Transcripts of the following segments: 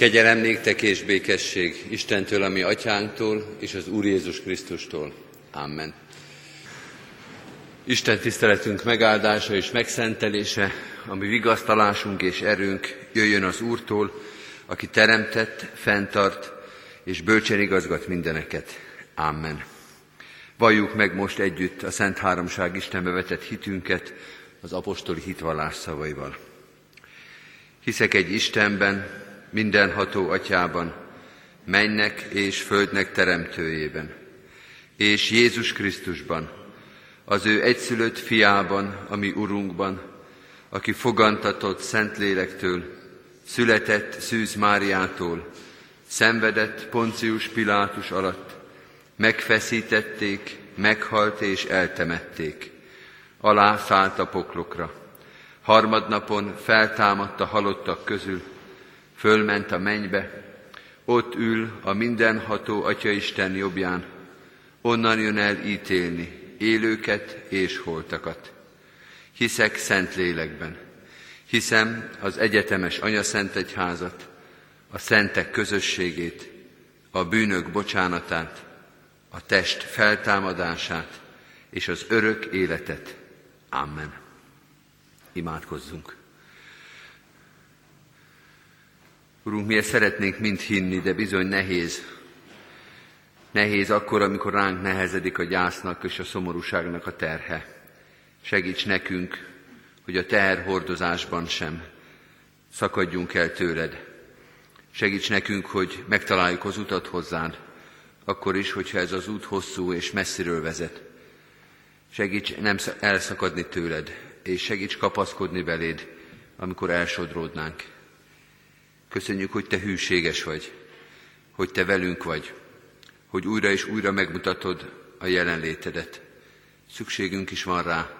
Kegyelem néktek és békesség Istentől, ami atyánktól, és az Úr Jézus Krisztustól. Amen. Isten tiszteletünk megáldása és megszentelése, ami vigasztalásunk és erőnk jöjjön az Úrtól, aki teremtett, fenntart és bölcsen igazgat mindeneket. Amen. Valljuk meg most együtt a Szent Háromság Istenbe vetett hitünket az apostoli hitvallás szavaival. Hiszek egy Istenben, mindenható atyában, mennek és földnek teremtőjében, és Jézus Krisztusban, az ő egyszülött fiában, ami Urunkban, aki fogantatott Szentlélektől, született Szűz Máriától, szenvedett Poncius Pilátus alatt, megfeszítették, meghalt és eltemették. Alá szállt a poklokra. Harmadnapon feltámadt a halottak közül, fölment a mennybe, ott ül a mindenható Atyaisten jobbján, onnan jön el ítélni élőket és holtakat. Hiszek szent lélekben, hiszem az egyetemes anyaszent egyházat, a szentek közösségét, a bűnök bocsánatát, a test feltámadását és az örök életet. Amen. Imádkozzunk. Urunk, miért szeretnénk mind hinni, de bizony nehéz. Nehéz akkor, amikor ránk nehezedik a gyásznak és a szomorúságnak a terhe. Segíts nekünk, hogy a teherhordozásban sem szakadjunk el tőled. Segíts nekünk, hogy megtaláljuk az utat hozzád, akkor is, hogyha ez az út hosszú és messziről vezet. Segíts nem elszakadni tőled, és segíts kapaszkodni beléd, amikor elsodródnánk. Köszönjük, hogy Te hűséges vagy, hogy Te velünk vagy, hogy újra és újra megmutatod a jelenlétedet. Szükségünk is van rá,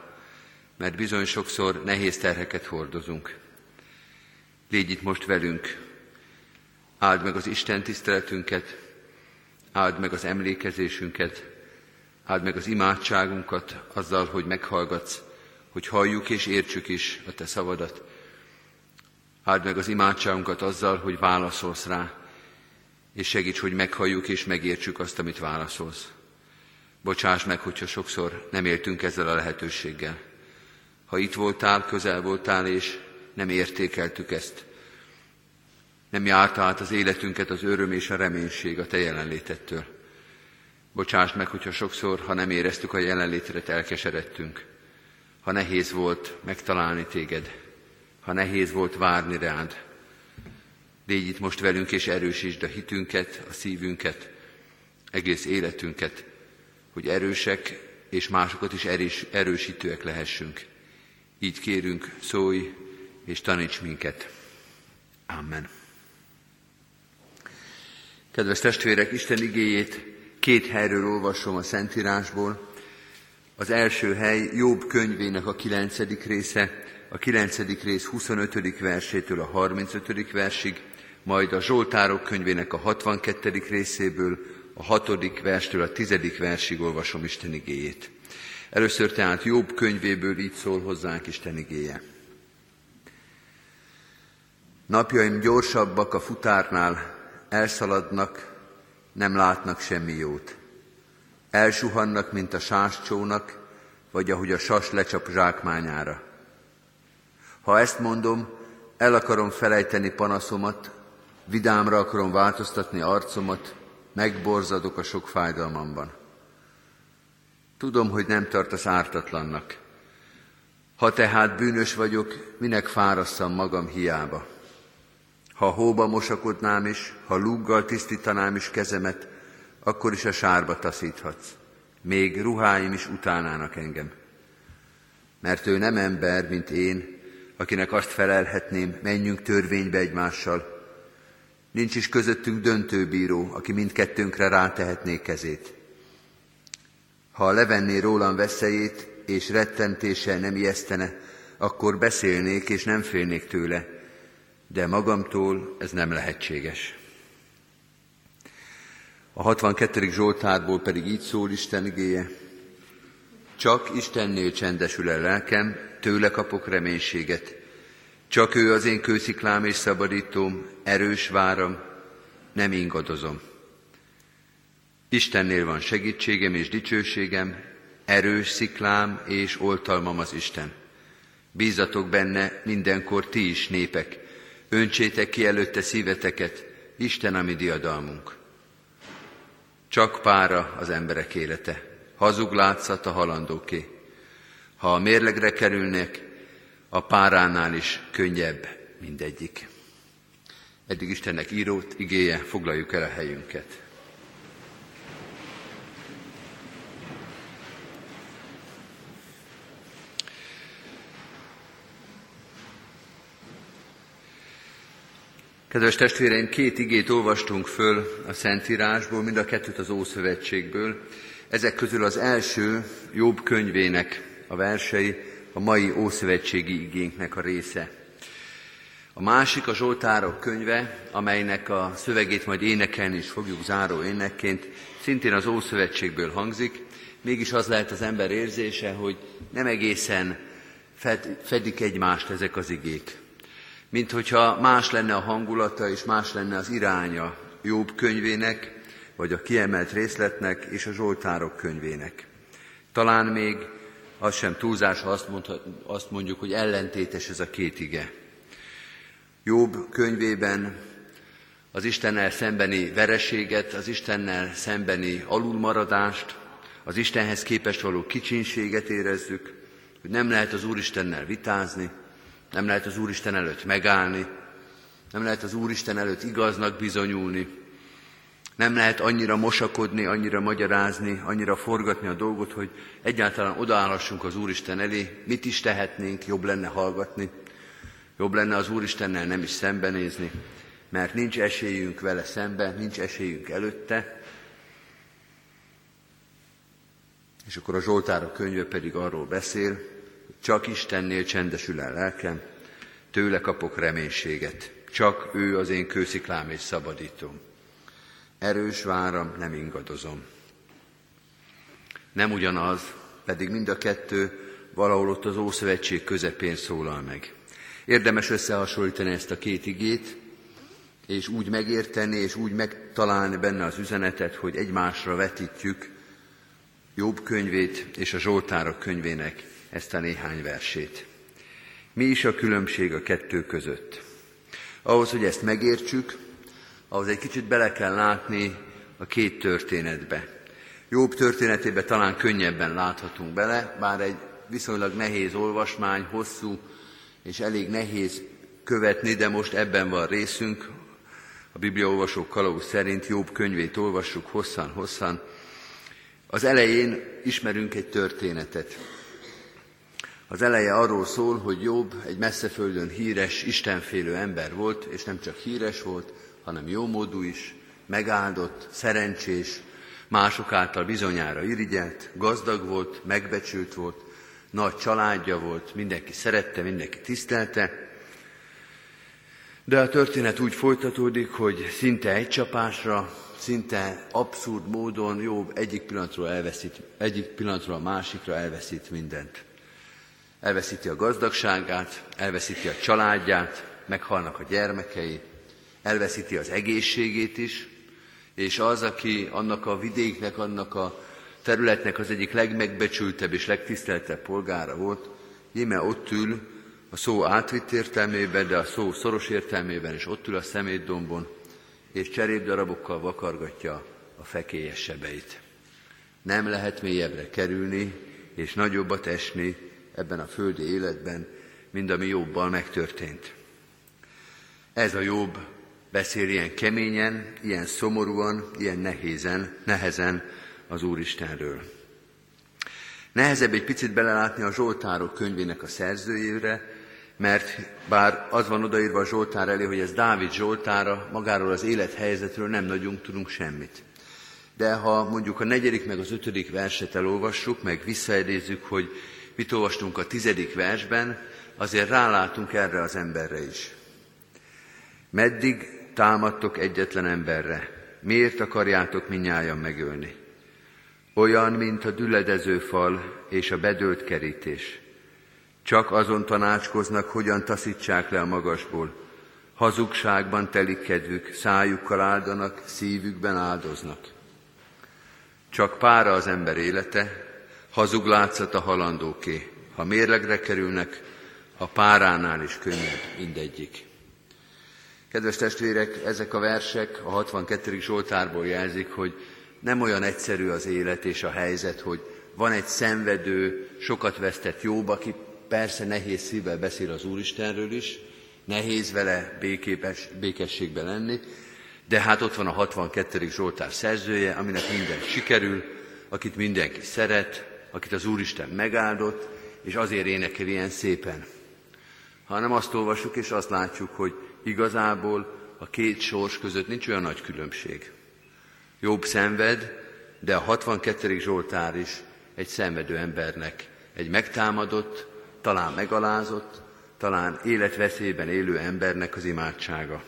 mert bizony sokszor nehéz terheket hordozunk. Légy itt most velünk, áld meg az Isten tiszteletünket, áld meg az emlékezésünket, áld meg az imádságunkat azzal, hogy meghallgatsz, hogy halljuk és értsük is a Te szavadat, Áld meg az imádságunkat azzal, hogy válaszolsz rá, és segíts, hogy meghalljuk és megértsük azt, amit válaszolsz. Bocsáss meg, hogyha sokszor nem éltünk ezzel a lehetőséggel. Ha itt voltál, közel voltál, és nem értékeltük ezt, nem járt át az életünket az öröm és a reménység a Te jelenlétettől. Bocsáss meg, hogyha sokszor, ha nem éreztük a jelenlétedet, elkeseredtünk. Ha nehéz volt megtalálni Téged, ha nehéz volt várni rád. Légy itt most velünk, és erősítsd a hitünket, a szívünket, egész életünket, hogy erősek és másokat is erős, erősítőek lehessünk. Így kérünk, szólj és taníts minket. Amen. Kedves testvérek, Isten igéjét két helyről olvasom a Szentírásból. Az első hely Jobb könyvének a kilencedik része, a 9. rész 25. versétől a 35. versig, majd a Zsoltárok könyvének a 62. részéből a 6. verstől a 10. versig olvasom Isten igéjét. Először tehát Jobb könyvéből így szól hozzánk Isten igéje. Napjaim gyorsabbak a futárnál, elszaladnak, nem látnak semmi jót. Elsuhannak, mint a sáscsónak, vagy ahogy a sas lecsap zsákmányára. Ha ezt mondom, el akarom felejteni panaszomat, vidámra akarom változtatni arcomat, megborzadok a sok fájdalmamban. Tudom, hogy nem tartasz ártatlannak. Ha tehát bűnös vagyok, minek fárasszam magam hiába? Ha hóba mosakodnám is, ha lúggal tisztítanám is kezemet, akkor is a sárba taszíthatsz. Még ruháim is utálnának engem. Mert ő nem ember, mint én, akinek azt felelhetném, menjünk törvénybe egymással. Nincs is közöttünk döntőbíró, aki mindkettőnkre rátehetné kezét. Ha levenné rólam veszélyét, és rettentéssel nem ijesztene, akkor beszélnék, és nem félnék tőle, de magamtól ez nem lehetséges. A 62. Zsoltárból pedig így szól Isten igéje, csak Istennél csendesül el lelkem, tőle kapok reménységet, Csak ő az én kősziklám és szabadítóm, erős váram, nem ingadozom. Istennél van segítségem és dicsőségem, erős sziklám és oltalmam az Isten. Bízatok benne mindenkor ti is népek, öntsétek ki előtte szíveteket, Isten a mi diadalmunk. Csak pára az emberek élete, hazug látszat a halandóké. Ha a mérlegre kerülnek, a páránál is könnyebb mindegyik. Eddig Istennek írót, igéje, foglaljuk el a helyünket. Kedves testvéreim, két igét olvastunk föl a Szentírásból, mind a kettőt az Ószövetségből. Ezek közül az első Jobb könyvének a versei, a mai Ószövetségi igénknek a része. A másik a Zsoltárok könyve, amelynek a szövegét majd énekelni is fogjuk záró énekként, szintén az Ószövetségből hangzik, mégis az lehet az ember érzése, hogy nem egészen fed, fedik egymást ezek az igék mint hogyha más lenne a hangulata és más lenne az iránya Jobb könyvének, vagy a kiemelt részletnek és a Zsoltárok könyvének. Talán még az sem túlzás, ha azt, mondhat, azt mondjuk, hogy ellentétes ez a két ige. Jobb könyvében az Istennel szembeni vereséget, az Istennel szembeni alulmaradást, az Istenhez képest való kicsinséget érezzük, hogy nem lehet az Úristennel vitázni, nem lehet az Úristen előtt megállni, nem lehet az Úristen előtt igaznak bizonyulni, nem lehet annyira mosakodni, annyira magyarázni, annyira forgatni a dolgot, hogy egyáltalán odaállassunk az Úristen elé, mit is tehetnénk, jobb lenne hallgatni, jobb lenne az Úristennel nem is szembenézni, mert nincs esélyünk vele szembe, nincs esélyünk előtte. És akkor a Zsoltárok könyve pedig arról beszél, csak Istennél csendesül el lelkem, tőle kapok reménységet. Csak ő az én kősziklám és szabadítom. Erős váram, nem ingadozom. Nem ugyanaz, pedig mind a kettő valahol ott az Ószövetség közepén szólal meg. Érdemes összehasonlítani ezt a két igét, és úgy megérteni, és úgy megtalálni benne az üzenetet, hogy egymásra vetítjük Jobb könyvét és a Zsoltárok könyvének ezt a néhány versét. Mi is a különbség a kettő között? Ahhoz, hogy ezt megértsük, ahhoz egy kicsit bele kell látni a két történetbe. Jobb történetébe talán könnyebben láthatunk bele, bár egy viszonylag nehéz olvasmány, hosszú és elég nehéz követni, de most ebben van részünk. A Bibliaolvasók kalauz szerint Jobb könyvét olvassuk hosszan-hosszan. Az elején ismerünk egy történetet. Az eleje arról szól, hogy Jobb egy messzeföldön híres, istenfélő ember volt, és nem csak híres volt, hanem jómódú is, megáldott, szerencsés, mások által bizonyára irigyelt, gazdag volt, megbecsült volt, nagy családja volt, mindenki szerette, mindenki tisztelte. De a történet úgy folytatódik, hogy szinte egy csapásra, szinte abszurd módon Jobb egyik pillanatról elveszít, egyik pillanatról a másikra elveszít mindent. Elveszíti a gazdagságát, elveszíti a családját, meghalnak a gyermekei, elveszíti az egészségét is, és az, aki annak a vidéknek, annak a területnek az egyik legmegbecsültebb és legtiszteltebb polgára volt, íme ott ül a szó átvitt értelmében, de a szó szoros értelmében is ott ül a szemétdombon, és cserépdarabokkal vakargatja a fekélyes sebeit. Nem lehet mélyebbre kerülni, és nagyobbat esni, ebben a földi életben, mint ami jobbal megtörtént. Ez a jobb beszél ilyen keményen, ilyen szomorúan, ilyen nehézen, nehezen az Úristenről. Nehezebb egy picit belelátni a Zsoltárok könyvének a szerzőjére, mert bár az van odaírva a Zsoltár elé, hogy ez Dávid Zsoltára, magáról az élethelyzetről nem nagyon tudunk semmit. De ha mondjuk a negyedik meg az ötödik verset elolvassuk, meg visszaedézzük, hogy mit olvastunk a tizedik versben, azért rálátunk erre az emberre is. Meddig támadtok egyetlen emberre? Miért akarjátok minnyáján megölni? Olyan, mint a düledező fal és a bedőlt kerítés. Csak azon tanácskoznak, hogyan taszítsák le a magasból. Hazugságban telik kedvük, szájukkal áldanak, szívükben áldoznak. Csak pára az ember élete, hazug látszat a halandóké. Ha mérlegre kerülnek, a páránál is könnyebb mindegyik. Kedves testvérek, ezek a versek a 62. Zsoltárból jelzik, hogy nem olyan egyszerű az élet és a helyzet, hogy van egy szenvedő, sokat vesztett jobb, aki persze nehéz szívvel beszél az Úristenről is, nehéz vele béképes, békességben lenni, de hát ott van a 62. Zsoltár szerzője, aminek minden sikerül, akit mindenki szeret, akit az Úristen megáldott, és azért énekel ilyen szépen. Hanem azt olvasjuk és azt látjuk, hogy igazából a két sors között nincs olyan nagy különbség. Jobb szenved, de a 62. Zsoltár is egy szenvedő embernek, egy megtámadott, talán megalázott, talán életveszélyben élő embernek az imádsága,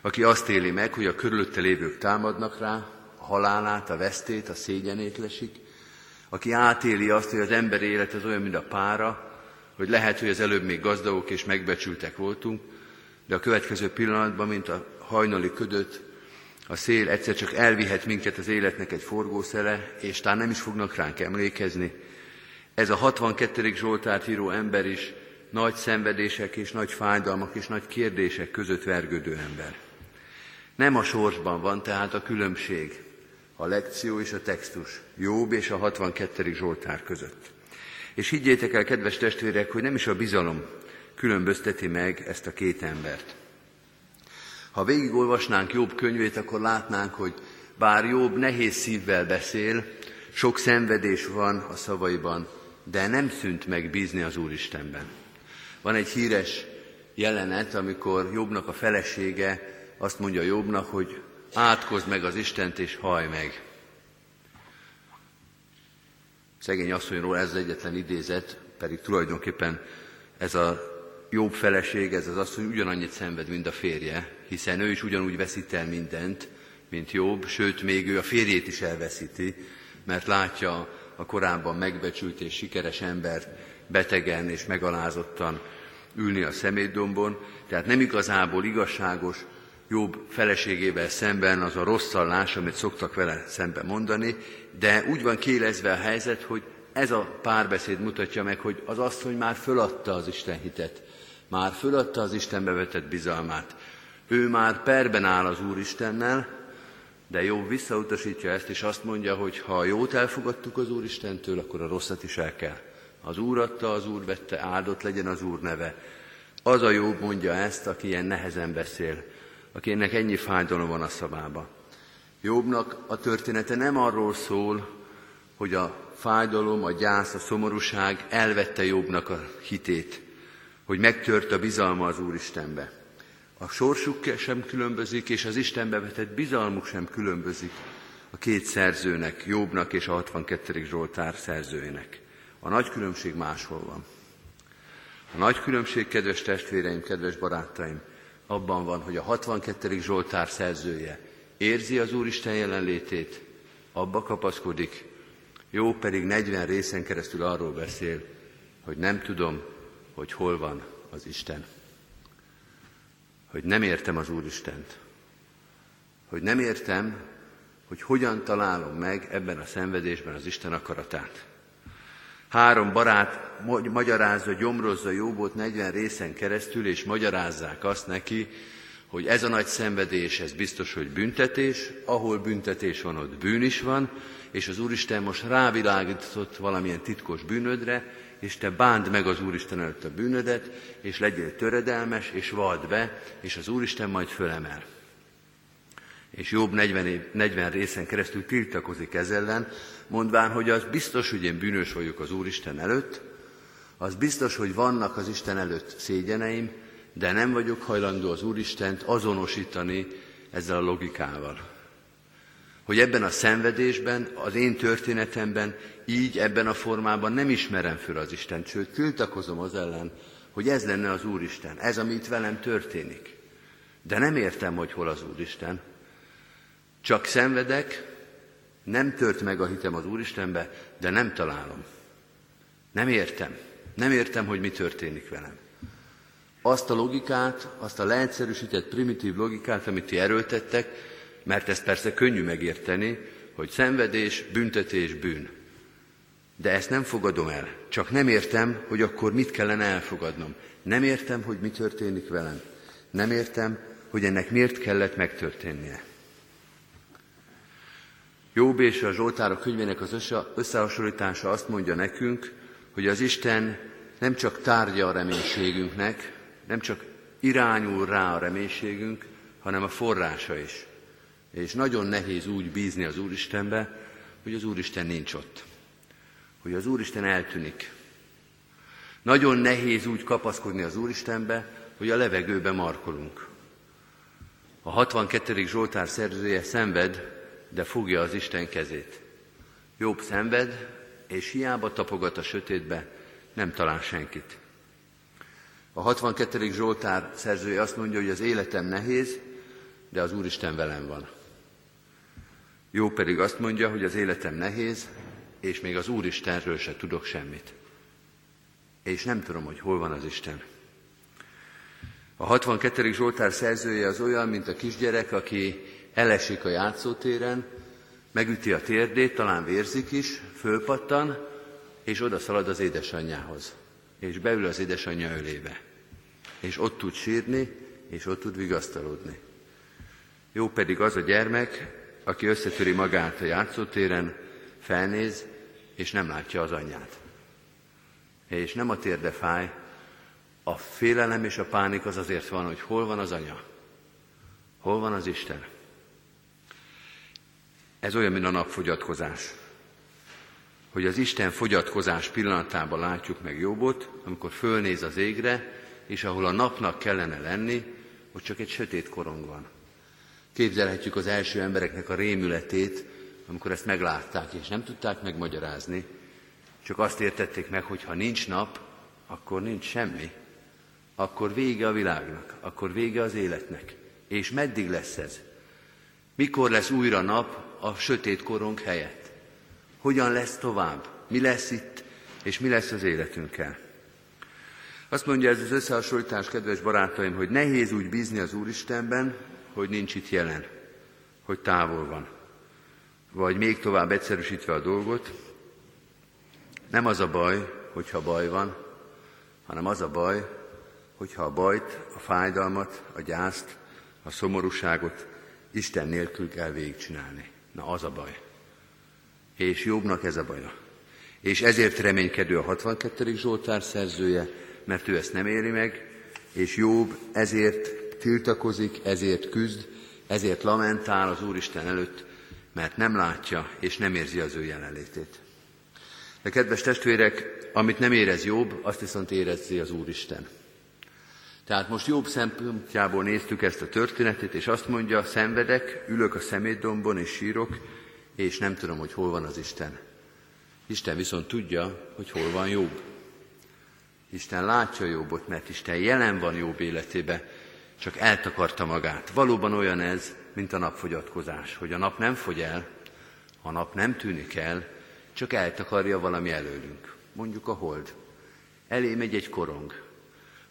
aki azt éli meg, hogy a körülötte lévők támadnak rá, a halálát, a vesztét, a szégyenét lesik, aki átéli azt, hogy az ember élet az olyan, mint a pára, hogy lehet, hogy az előbb még gazdagok és megbecsültek voltunk, de a következő pillanatban, mint a hajnali ködött, a szél egyszer csak elvihet minket az életnek egy forgószele, és talán nem is fognak ránk emlékezni. Ez a 62. Zsoltárt író ember is nagy szenvedések és nagy fájdalmak és nagy kérdések között vergődő ember. Nem a sorsban van tehát a különbség, a lekció és a textus, Jobb és a 62. Zsoltár között. És higgyétek el, kedves testvérek, hogy nem is a bizalom különbözteti meg ezt a két embert. Ha végigolvasnánk Jobb könyvét, akkor látnánk, hogy bár Jobb nehéz szívvel beszél, sok szenvedés van a szavaiban, de nem szűnt meg bízni az Úristenben. Van egy híres jelenet, amikor Jobbnak a felesége azt mondja Jobbnak, hogy átkozd meg az Istent és haj meg. Szegény asszonyról ez az egyetlen idézet, pedig tulajdonképpen ez a jobb feleség, ez az asszony ugyanannyit szenved, mint a férje, hiszen ő is ugyanúgy veszít el mindent, mint jobb, sőt, még ő a férjét is elveszíti, mert látja a korábban megbecsült és sikeres ember betegen és megalázottan ülni a szemétdombon, tehát nem igazából igazságos jobb feleségével szemben az a rosszallás, amit szoktak vele szemben mondani, de úgy van kélezve a helyzet, hogy ez a párbeszéd mutatja meg, hogy az asszony már föladta az Isten hitet, már föladta az Istenbe vetett bizalmát. Ő már perben áll az Úristennel, de jó visszautasítja ezt, és azt mondja, hogy ha jót elfogadtuk az Úristentől, akkor a rosszat is el kell. Az Úr adta, az Úr vette, áldott legyen az Úr neve. Az a jó mondja ezt, aki ilyen nehezen beszél, akinek ennyi fájdalom van a szavába. Jobbnak a története nem arról szól, hogy a fájdalom, a gyász, a szomorúság elvette Jobbnak a hitét, hogy megtört a bizalma az Úristenbe. A sorsuk sem különbözik, és az Istenbe vetett bizalmuk sem különbözik a két szerzőnek, Jobbnak és a 62. Zsoltár szerzőjének. A nagy különbség máshol van. A nagy különbség, kedves testvéreim, kedves barátaim, abban van, hogy a 62. Zsoltár szerzője érzi az Úristen jelenlétét, abba kapaszkodik, jó pedig 40 részen keresztül arról beszél, hogy nem tudom, hogy hol van az Isten. Hogy nem értem az Úristent. Hogy nem értem, hogy hogyan találom meg ebben a szenvedésben az Isten akaratát. Három barát magyarázza, gyomrozza Jóbot 40 részen keresztül, és magyarázzák azt neki, hogy ez a nagy szenvedés, ez biztos, hogy büntetés, ahol büntetés van, ott bűn is van, és az Úristen most rávilágított valamilyen titkos bűnödre, és te bánd meg az Úristen előtt a bűnödet, és legyél töredelmes, és vald be, és az Úristen majd fölemel. És Jobb 40, év, 40 részen keresztül tiltakozik ez ellen, mondván, hogy az biztos, hogy én bűnös vagyok az Úristen előtt, az biztos, hogy vannak az Isten előtt szégyeneim, de nem vagyok hajlandó az Úristent azonosítani ezzel a logikával. Hogy ebben a szenvedésben, az én történetemben, így ebben a formában nem ismerem föl az Isten, sőt, tiltakozom az ellen, hogy ez lenne az Úristen, ez, ami itt velem történik. De nem értem, hogy hol az Úristen. Csak szenvedek, nem tört meg a hitem az Úristenbe, de nem találom. Nem értem. Nem értem, hogy mi történik velem. Azt a logikát, azt a leegyszerűsített, primitív logikát, amit ti erőltettek, mert ezt persze könnyű megérteni, hogy szenvedés, büntetés, bűn. De ezt nem fogadom el. Csak nem értem, hogy akkor mit kellene elfogadnom. Nem értem, hogy mi történik velem. Nem értem, hogy ennek miért kellett megtörténnie. Jobb és a Zsoltárok könyvének az összehasonlítása azt mondja nekünk, hogy az Isten nem csak tárgya a reménységünknek, nem csak irányul rá a reménységünk, hanem a forrása is. És nagyon nehéz úgy bízni az Úristenbe, hogy az Úristen nincs ott. Hogy az Úristen eltűnik. Nagyon nehéz úgy kapaszkodni az Úristenbe, hogy a levegőbe markolunk. A 62. Zsoltár szerzője szenved, de fogja az Isten kezét. Jobb szenved, és hiába tapogat a sötétbe, nem talál senkit. A 62. Zsoltár szerzője azt mondja, hogy az életem nehéz, de az Úristen velem van. Jó pedig azt mondja, hogy az életem nehéz, és még az Úristenről se tudok semmit. És nem tudom, hogy hol van az Isten. A 62. Zsoltár szerzője az olyan, mint a kisgyerek, aki elesik a játszótéren, megüti a térdét, talán vérzik is, fölpattan, és oda szalad az édesanyjához, és beül az édesanyja ölébe. És ott tud sírni, és ott tud vigasztalódni. Jó pedig az a gyermek, aki összetöri magát a játszótéren, felnéz, és nem látja az anyját. És nem a térde fáj, a félelem és a pánik az azért van, hogy hol van az anya, hol van az Isten. Ez olyan, mint a napfogyatkozás. Hogy az Isten fogyatkozás pillanatában látjuk meg Jobbot, amikor fölnéz az égre, és ahol a napnak kellene lenni, hogy csak egy sötét korong van. Képzelhetjük az első embereknek a rémületét, amikor ezt meglátták, és nem tudták megmagyarázni, csak azt értették meg, hogy ha nincs nap, akkor nincs semmi, akkor vége a világnak, akkor vége az életnek. És meddig lesz ez? Mikor lesz újra nap a sötét korong helyett? Hogyan lesz tovább? Mi lesz itt, és mi lesz az életünkkel? Azt mondja ez az összehasonlítás, kedves barátaim, hogy nehéz úgy bízni az Úristenben, hogy nincs itt jelen, hogy távol van. Vagy még tovább egyszerűsítve a dolgot, nem az a baj, hogyha baj van, hanem az a baj, hogyha a bajt, a fájdalmat, a gyászt, a szomorúságot Isten nélkül kell végigcsinálni. Na az a baj. És Jobbnak ez a baja. És ezért reménykedő a 62. Zsoltár szerzője, mert ő ezt nem éri meg, és Jobb ezért tiltakozik, ezért küzd, ezért lamentál az Úristen előtt, mert nem látja és nem érzi az ő jelenlétét. De kedves testvérek, amit nem érez jobb, azt viszont érezi az Úristen. Tehát most jobb szempontjából néztük ezt a történetet, és azt mondja, szenvedek, ülök a szemétdombon és sírok, és nem tudom, hogy hol van az Isten. Isten viszont tudja, hogy hol van jobb. Isten látja jobbot, mert Isten jelen van jobb életébe, csak eltakarta magát. Valóban olyan ez, mint a napfogyatkozás, hogy a nap nem fogy el, a nap nem tűnik el, csak eltakarja valami előlünk. Mondjuk a hold. Elé megy egy korong,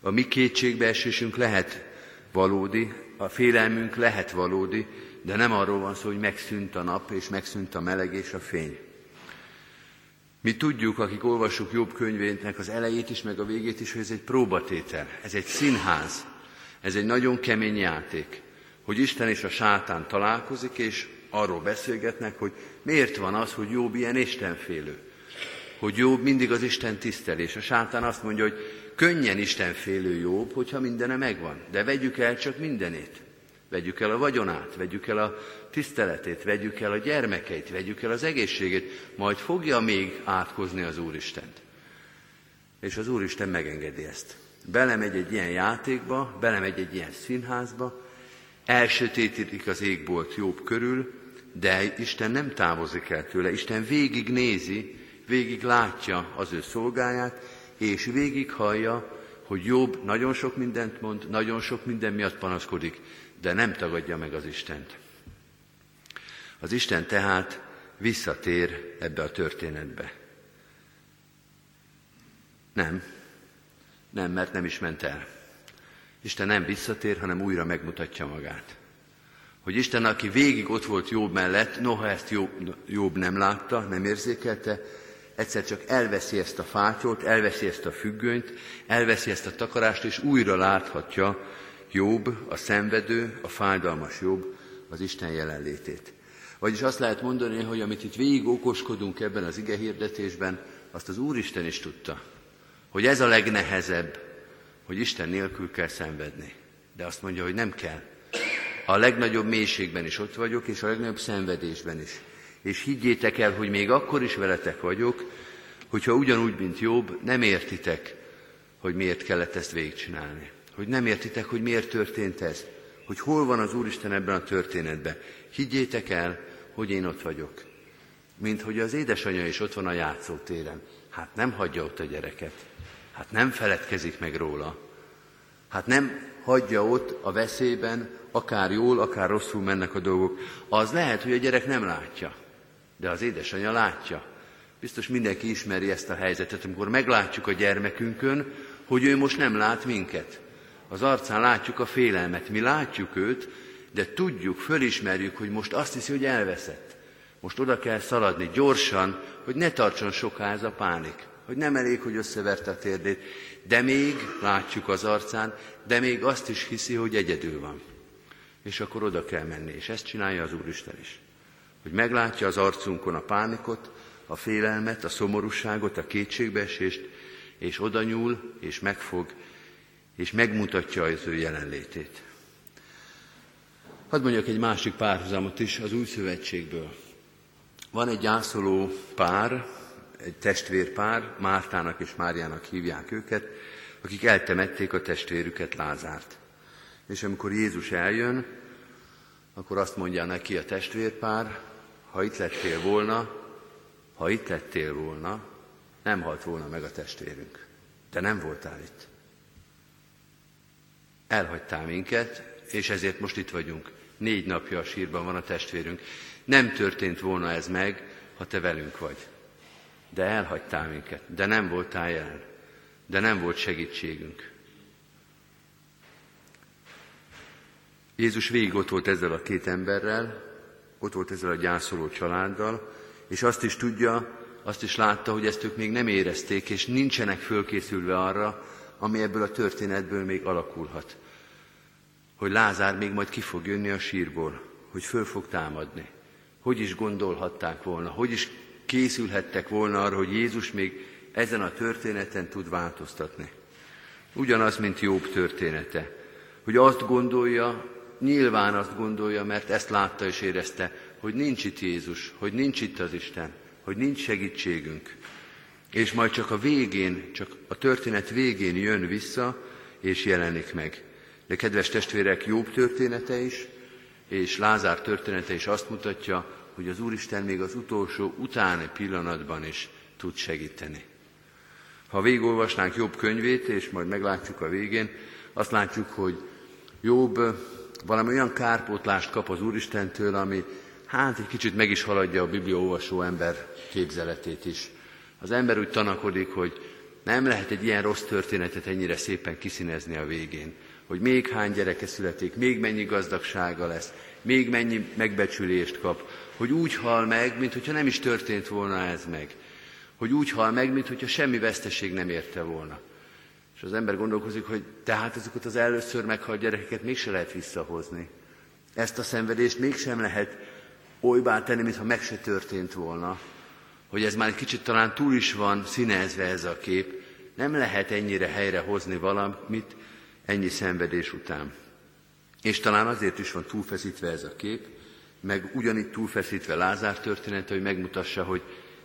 a mi kétségbeesésünk lehet valódi, a félelmünk lehet valódi, de nem arról van szó, hogy megszűnt a nap, és megszűnt a meleg és a fény. Mi tudjuk, akik olvassuk jobb könyvének az elejét is, meg a végét is, hogy ez egy próbatétel, ez egy színház, ez egy nagyon kemény játék, hogy Isten és a sátán találkozik, és arról beszélgetnek, hogy miért van az, hogy Jobb ilyen istenfélő, hogy Jobb mindig az Isten tisztelés. A sátán azt mondja, hogy könnyen Isten félő jobb, hogyha mindene megvan. De vegyük el csak mindenét. Vegyük el a vagyonát, vegyük el a tiszteletét, vegyük el a gyermekeit, vegyük el az egészségét, majd fogja még átkozni az Úristent. És az Úristen megengedi ezt. Belemegy egy ilyen játékba, belemegy egy ilyen színházba, elsötétítik az égbolt jobb körül, de Isten nem távozik el tőle, Isten végig nézi, végig látja az ő szolgáját, és végig hallja, hogy Jobb nagyon sok mindent mond, nagyon sok minden miatt panaszkodik, de nem tagadja meg az Istent. Az Isten tehát visszatér ebbe a történetbe. Nem. Nem, mert nem is ment el. Isten nem visszatér, hanem újra megmutatja magát. Hogy Isten, aki végig ott volt Jobb mellett, noha ezt Jobb nem látta, nem érzékelte, egyszer csak elveszi ezt a fátyót, elveszi ezt a függönyt, elveszi ezt a takarást, és újra láthatja Jobb, a szenvedő, a fájdalmas Jobb, az Isten jelenlétét. Vagyis azt lehet mondani, hogy amit itt végig okoskodunk ebben az ige hirdetésben, azt az Úristen is tudta, hogy ez a legnehezebb, hogy Isten nélkül kell szenvedni. De azt mondja, hogy nem kell. A legnagyobb mélységben is ott vagyok, és a legnagyobb szenvedésben is. És higgyétek el, hogy még akkor is veletek vagyok, hogyha ugyanúgy, mint Jobb, nem értitek, hogy miért kellett ezt végigcsinálni. Hogy nem értitek, hogy miért történt ez. Hogy hol van az Úristen ebben a történetben. Higgyétek el, hogy én ott vagyok. Mint hogy az édesanyja is ott van a játszótéren. Hát nem hagyja ott a gyereket. Hát nem feledkezik meg róla. Hát nem hagyja ott a veszélyben, akár jól, akár rosszul mennek a dolgok. Az lehet, hogy a gyerek nem látja, de az édesanyja látja. Biztos mindenki ismeri ezt a helyzetet, amikor meglátjuk a gyermekünkön, hogy ő most nem lát minket. Az arcán látjuk a félelmet, mi látjuk őt, de tudjuk, fölismerjük, hogy most azt hiszi, hogy elveszett. Most oda kell szaladni gyorsan, hogy ne tartson soká ez a pánik, hogy nem elég, hogy összeverte a térdét, de még látjuk az arcán, de még azt is hiszi, hogy egyedül van. És akkor oda kell menni, és ezt csinálja az Úristen is. Hogy meglátja az arcunkon a pánikot, a félelmet, a szomorúságot, a kétségbeesést, és oda nyúl, és megfog, és megmutatja az ő jelenlétét. Hadd mondjak egy másik párhuzamot is az új szövetségből. Van egy gyászoló pár, egy testvérpár, Mártának és Máriának hívják őket, akik eltemették a testvérüket, Lázárt. És amikor Jézus eljön, akkor azt mondja neki a testvérpár, ha itt lettél volna, ha itt lettél volna, nem halt volna meg a testvérünk. De nem voltál itt. Elhagytál minket, és ezért most itt vagyunk. Négy napja a sírban van a testvérünk. Nem történt volna ez meg, ha te velünk vagy. De elhagytál minket, de nem voltál jelen, de nem volt segítségünk. Jézus végig ott volt ezzel a két emberrel, ott volt ezzel a gyászoló családdal, és azt is tudja, azt is látta, hogy ezt ők még nem érezték, és nincsenek fölkészülve arra, ami ebből a történetből még alakulhat hogy Lázár még majd ki fog jönni a sírból, hogy föl fog támadni. Hogy is gondolhatták volna, hogy is készülhettek volna arra, hogy Jézus még ezen a történeten tud változtatni. Ugyanaz, mint Jobb története, hogy azt gondolja, nyilván azt gondolja, mert ezt látta és érezte, hogy nincs itt Jézus, hogy nincs itt az Isten, hogy nincs segítségünk. És majd csak a végén, csak a történet végén jön vissza, és jelenik meg. De kedves testvérek, Jobb története is, és Lázár története is azt mutatja, hogy az Úristen még az utolsó utáni pillanatban is tud segíteni. Ha végigolvasnánk Jobb könyvét, és majd meglátjuk a végén, azt látjuk, hogy Jobb valami olyan kárpótlást kap az Úristentől, ami hát egy kicsit meg is haladja a Biblia olvasó ember képzeletét is. Az ember úgy tanakodik, hogy nem lehet egy ilyen rossz történetet ennyire szépen kiszínezni a végén hogy még hány gyereke születik, még mennyi gazdagsága lesz, még mennyi megbecsülést kap, hogy úgy hal meg, mint hogyha nem is történt volna ez meg. Hogy úgy hal meg, mint hogyha semmi veszteség nem érte volna. És az ember gondolkozik, hogy tehát azokat az először meghalt gyerekeket mégse lehet visszahozni. Ezt a szenvedést mégsem lehet olybá tenni, mintha meg se történt volna. Hogy ez már egy kicsit talán túl is van színezve ez a kép. Nem lehet ennyire helyrehozni valamit, ennyi szenvedés után. És talán azért is van túlfeszítve ez a kép, meg ugyanígy túlfeszítve Lázár története, hogy megmutassa, hogy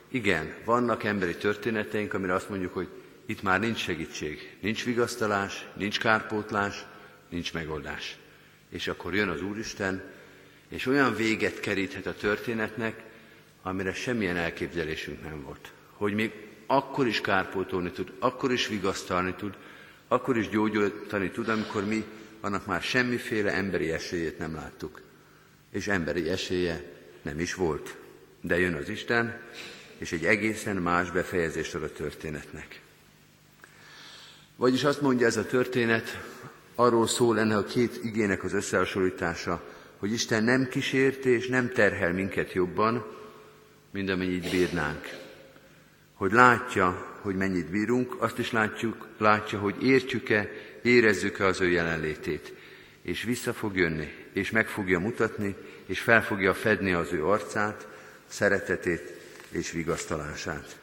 igen, vannak emberi történeteink, amire azt mondjuk, hogy itt már nincs segítség, nincs vigasztalás, nincs kárpótlás, nincs megoldás. És akkor jön az Úristen, és olyan véget keríthet a történetnek, amire semmilyen elképzelésünk nem volt. Hogy még akkor is kárpótolni tud, akkor is vigasztalni tud, akkor is gyógyítani tud, amikor mi annak már semmiféle emberi esélyét nem láttuk. És emberi esélye nem is volt. De jön az Isten, és egy egészen más befejezést ad a történetnek. Vagyis azt mondja ez a történet, arról szól ennek a két igének az összehasonlítása, hogy Isten nem kísért és nem terhel minket jobban, mint amennyit bírnánk. Hogy látja, hogy mennyit bírunk, azt is látjuk, látja, hogy értjük-e, érezzük-e az ő jelenlétét. És vissza fog jönni, és meg fogja mutatni, és fel fogja fedni az ő arcát, szeretetét és vigasztalását.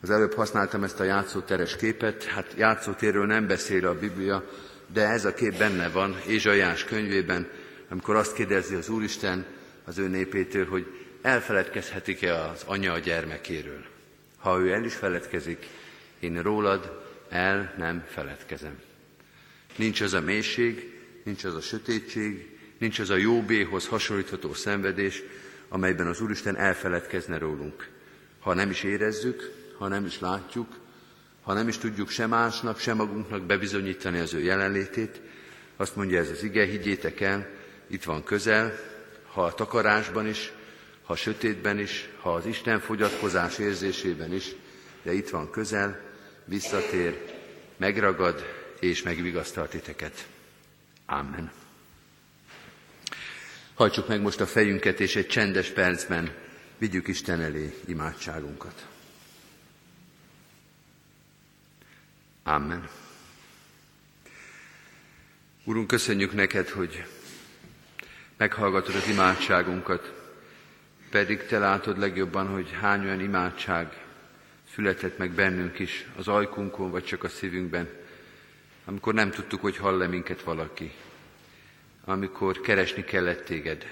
Az előbb használtam ezt a játszóteres képet, hát játszótérről nem beszél a Biblia, de ez a kép benne van Ézsajás könyvében, amikor azt kérdezi az Úristen az ő népétől, hogy elfeledkezhetik-e az anya a gyermekéről. Ha ő el is feledkezik, én rólad el nem feledkezem. Nincs az a mélység, nincs az a sötétség, nincs az a jóbéhoz hasonlítható szenvedés, amelyben az Úristen elfeledkezne rólunk. Ha nem is érezzük, ha nem is látjuk, ha nem is tudjuk sem másnak, sem magunknak bebizonyítani az ő jelenlétét, azt mondja ez az ige, higgyétek el, itt van közel, ha a takarásban is, ha a sötétben is, ha az Isten fogyatkozás érzésében is, de itt van közel, visszatér, megragad és megvigasztalt titeket. Amen. Hajtsuk meg most a fejünket, és egy csendes percben vigyük Isten elé imádságunkat. Amen. Urunk, köszönjük neked, hogy meghallgatod az imádságunkat, pedig te látod legjobban, hogy hány olyan imádság született meg bennünk is, az ajkunkon, vagy csak a szívünkben, amikor nem tudtuk, hogy hall-e minket valaki, amikor keresni kellett téged,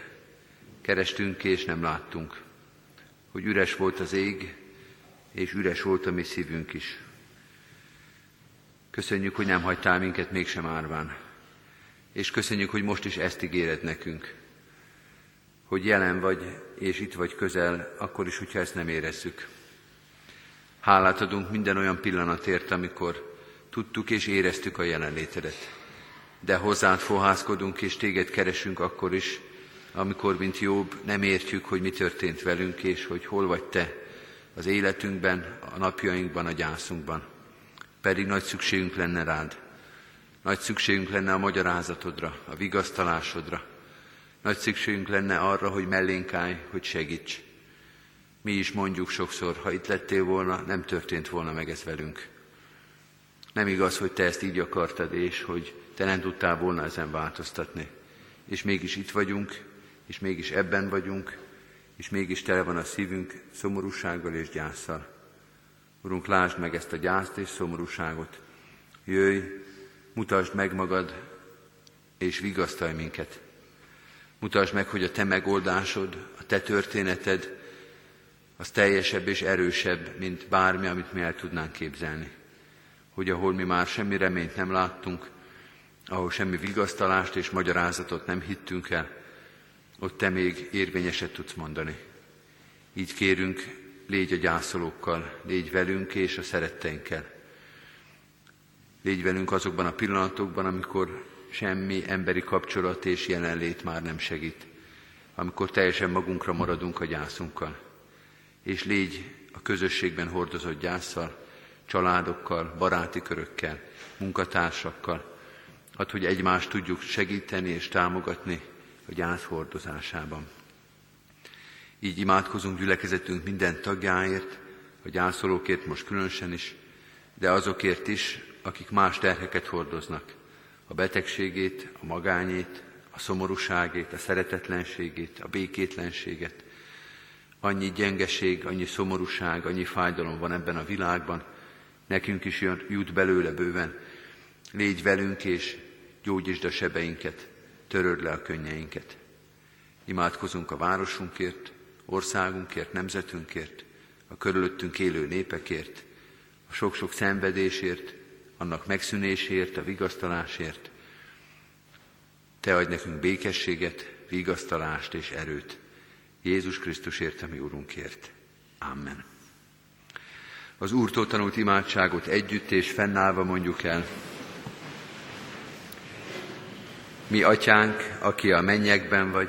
kerestünk és nem láttunk, hogy üres volt az ég, és üres volt a mi szívünk is. Köszönjük, hogy nem hagytál minket mégsem árván. És köszönjük, hogy most is ezt ígéred nekünk, hogy jelen vagy, és itt vagy közel, akkor is, hogyha ezt nem érezzük. Hálát adunk minden olyan pillanatért, amikor tudtuk és éreztük a jelenlétedet. De hozzád fohászkodunk és téged keresünk akkor is, amikor, mint jobb, nem értjük, hogy mi történt velünk, és hogy hol vagy te az életünkben, a napjainkban, a gyászunkban. Pedig nagy szükségünk lenne rád. Nagy szükségünk lenne a magyarázatodra, a vigasztalásodra. Nagy szükségünk lenne arra, hogy mellénk állj, hogy segíts. Mi is mondjuk sokszor, ha itt lettél volna, nem történt volna meg ez velünk. Nem igaz, hogy te ezt így akartad, és hogy te nem tudtál volna ezen változtatni. És mégis itt vagyunk, és mégis ebben vagyunk, és mégis tele van a szívünk szomorúsággal és gyászsal. Urunk, lásd meg ezt a gyászt és szomorúságot. Jöjj, mutasd meg magad, és vigasztalj minket. Mutasd meg, hogy a te megoldásod, a te történeted, az teljesebb és erősebb, mint bármi, amit mi el tudnánk képzelni. Hogy ahol mi már semmi reményt nem láttunk, ahol semmi vigasztalást és magyarázatot nem hittünk el, ott te még érvényeset tudsz mondani. Így kérünk, légy a gyászolókkal, légy velünk és a szeretteinkkel. Légy velünk azokban a pillanatokban, amikor semmi emberi kapcsolat és jelenlét már nem segít, amikor teljesen magunkra maradunk a gyászunkkal. És légy a közösségben hordozott gyászsal, családokkal, baráti körökkel, munkatársakkal, hát, hogy egymást tudjuk segíteni és támogatni a gyász hordozásában. Így imádkozunk gyülekezetünk minden tagjáért, a gyászolókért most különösen is, de azokért is, akik más terheket hordoznak. A betegségét, a magányét, a szomorúságét, a szeretetlenségét, a békétlenséget. Annyi gyengeség, annyi szomorúság, annyi fájdalom van ebben a világban, nekünk is jut belőle bőven. Légy velünk és gyógyítsd a sebeinket, töröd le a könnyeinket. Imádkozunk a városunkért, országunkért, nemzetünkért, a körülöttünk élő népekért, a sok-sok szenvedésért, annak megszűnésért, a vigasztalásért. Te adj nekünk békességet, vigasztalást és erőt. Jézus Krisztusért, ami Urunkért. Amen. Az Úrtól tanult imádságot együtt és fennállva mondjuk el. Mi atyánk, aki a mennyekben vagy,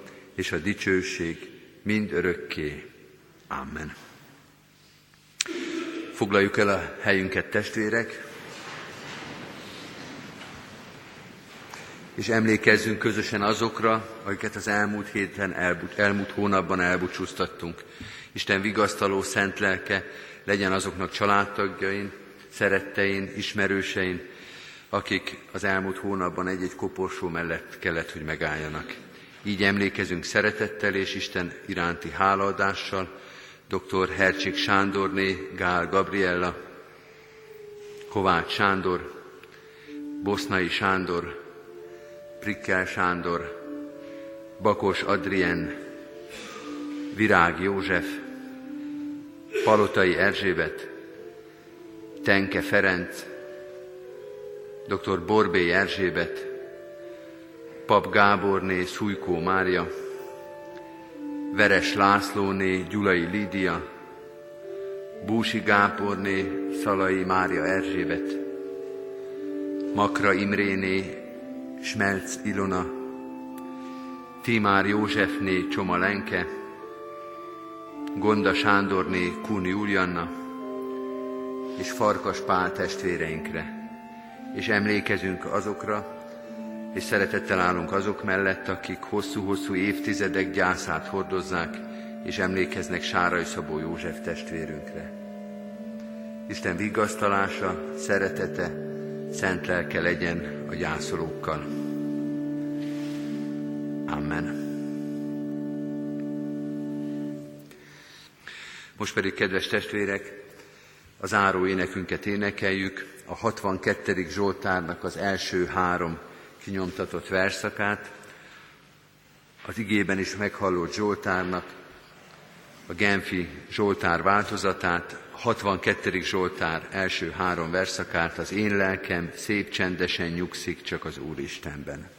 és a dicsőség mind örökké. Amen. Foglaljuk el a helyünket, testvérek, és emlékezzünk közösen azokra, akiket az elmúlt héten, elmúlt, elmúlt hónapban elbúcsúztattunk. Isten vigasztaló szent lelke legyen azoknak családtagjain, szerettein, ismerősein, akik az elmúlt hónapban egy-egy koporsó mellett kellett, hogy megálljanak. Így emlékezünk szeretettel és Isten iránti hálaadással, dr. Hercsik Sándorné, Gál Gabriella, Kovács Sándor, Bosznai Sándor, Prikkel Sándor, Bakos Adrien, Virág József, Palotai Erzsébet, Tenke Ferenc, dr. Borbé Erzsébet, Pap Gáborné Szújkó Mária, Veres Lászlóné Gyulai Lídia, Búsi Gáborné Szalai Mária Erzsébet, Makra Imréné Smelc Ilona, Timár Józsefné Csoma Lenke, Gonda Sándorné Kun Julianna, és Farkas Pál testvéreinkre, és emlékezünk azokra, és szeretettel állunk azok mellett, akik hosszú-hosszú évtizedek gyászát hordozzák, és emlékeznek Sárai Szabó József testvérünkre. Isten vigasztalása, szeretete, szent lelke legyen a gyászolókkal. Amen. Most pedig, kedves testvérek, az áró énekünket énekeljük, a 62. Zsoltárnak az első három kinyomtatott verszakát, az igében is meghallott Zsoltárnak, a Genfi Zsoltár változatát, 62. Zsoltár első három verszakát, az én lelkem szép csendesen nyugszik csak az Úristenben.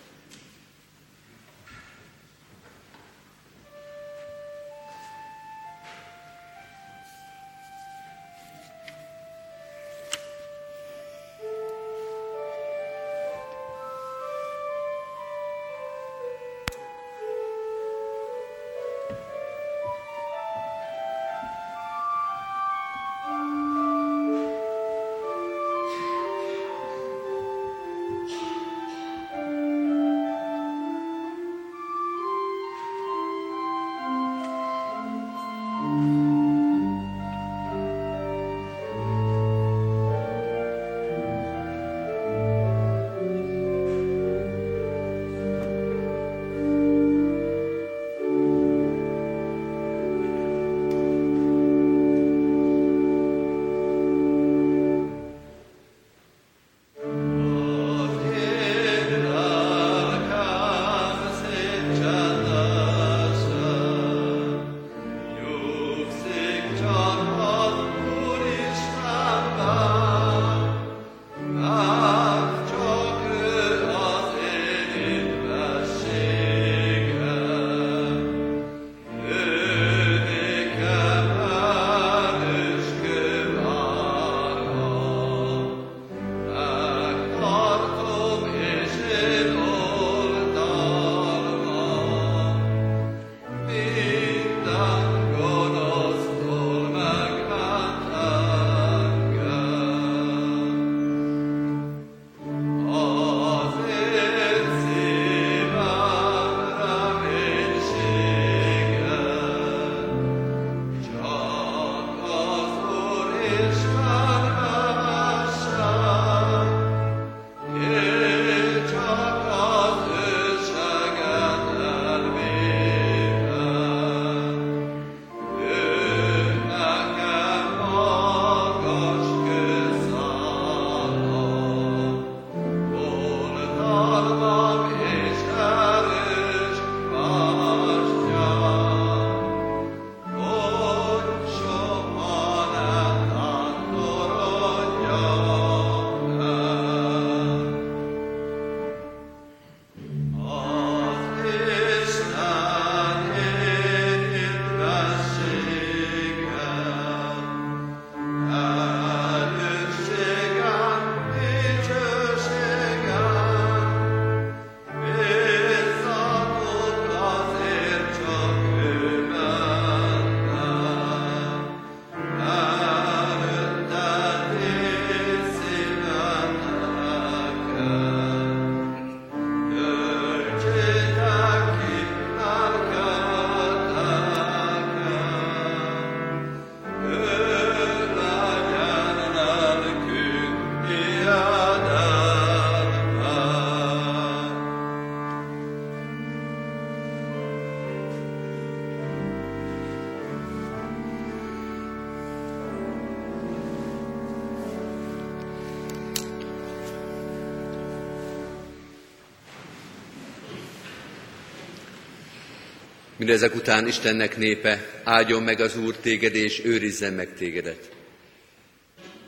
Mindezek után Istennek népe, áldjon meg az Úr téged, és őrizzen meg tégedet.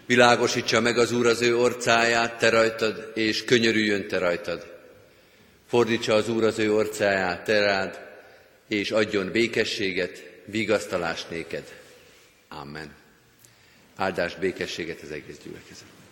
Világosítsa meg az Úr az ő orcáját te rajtad, és könyörüljön te rajtad. Fordítsa az Úr az ő orcáját te rád, és adjon békességet, vigasztalást néked. Amen. Áldást, békességet az egész gyülekezet.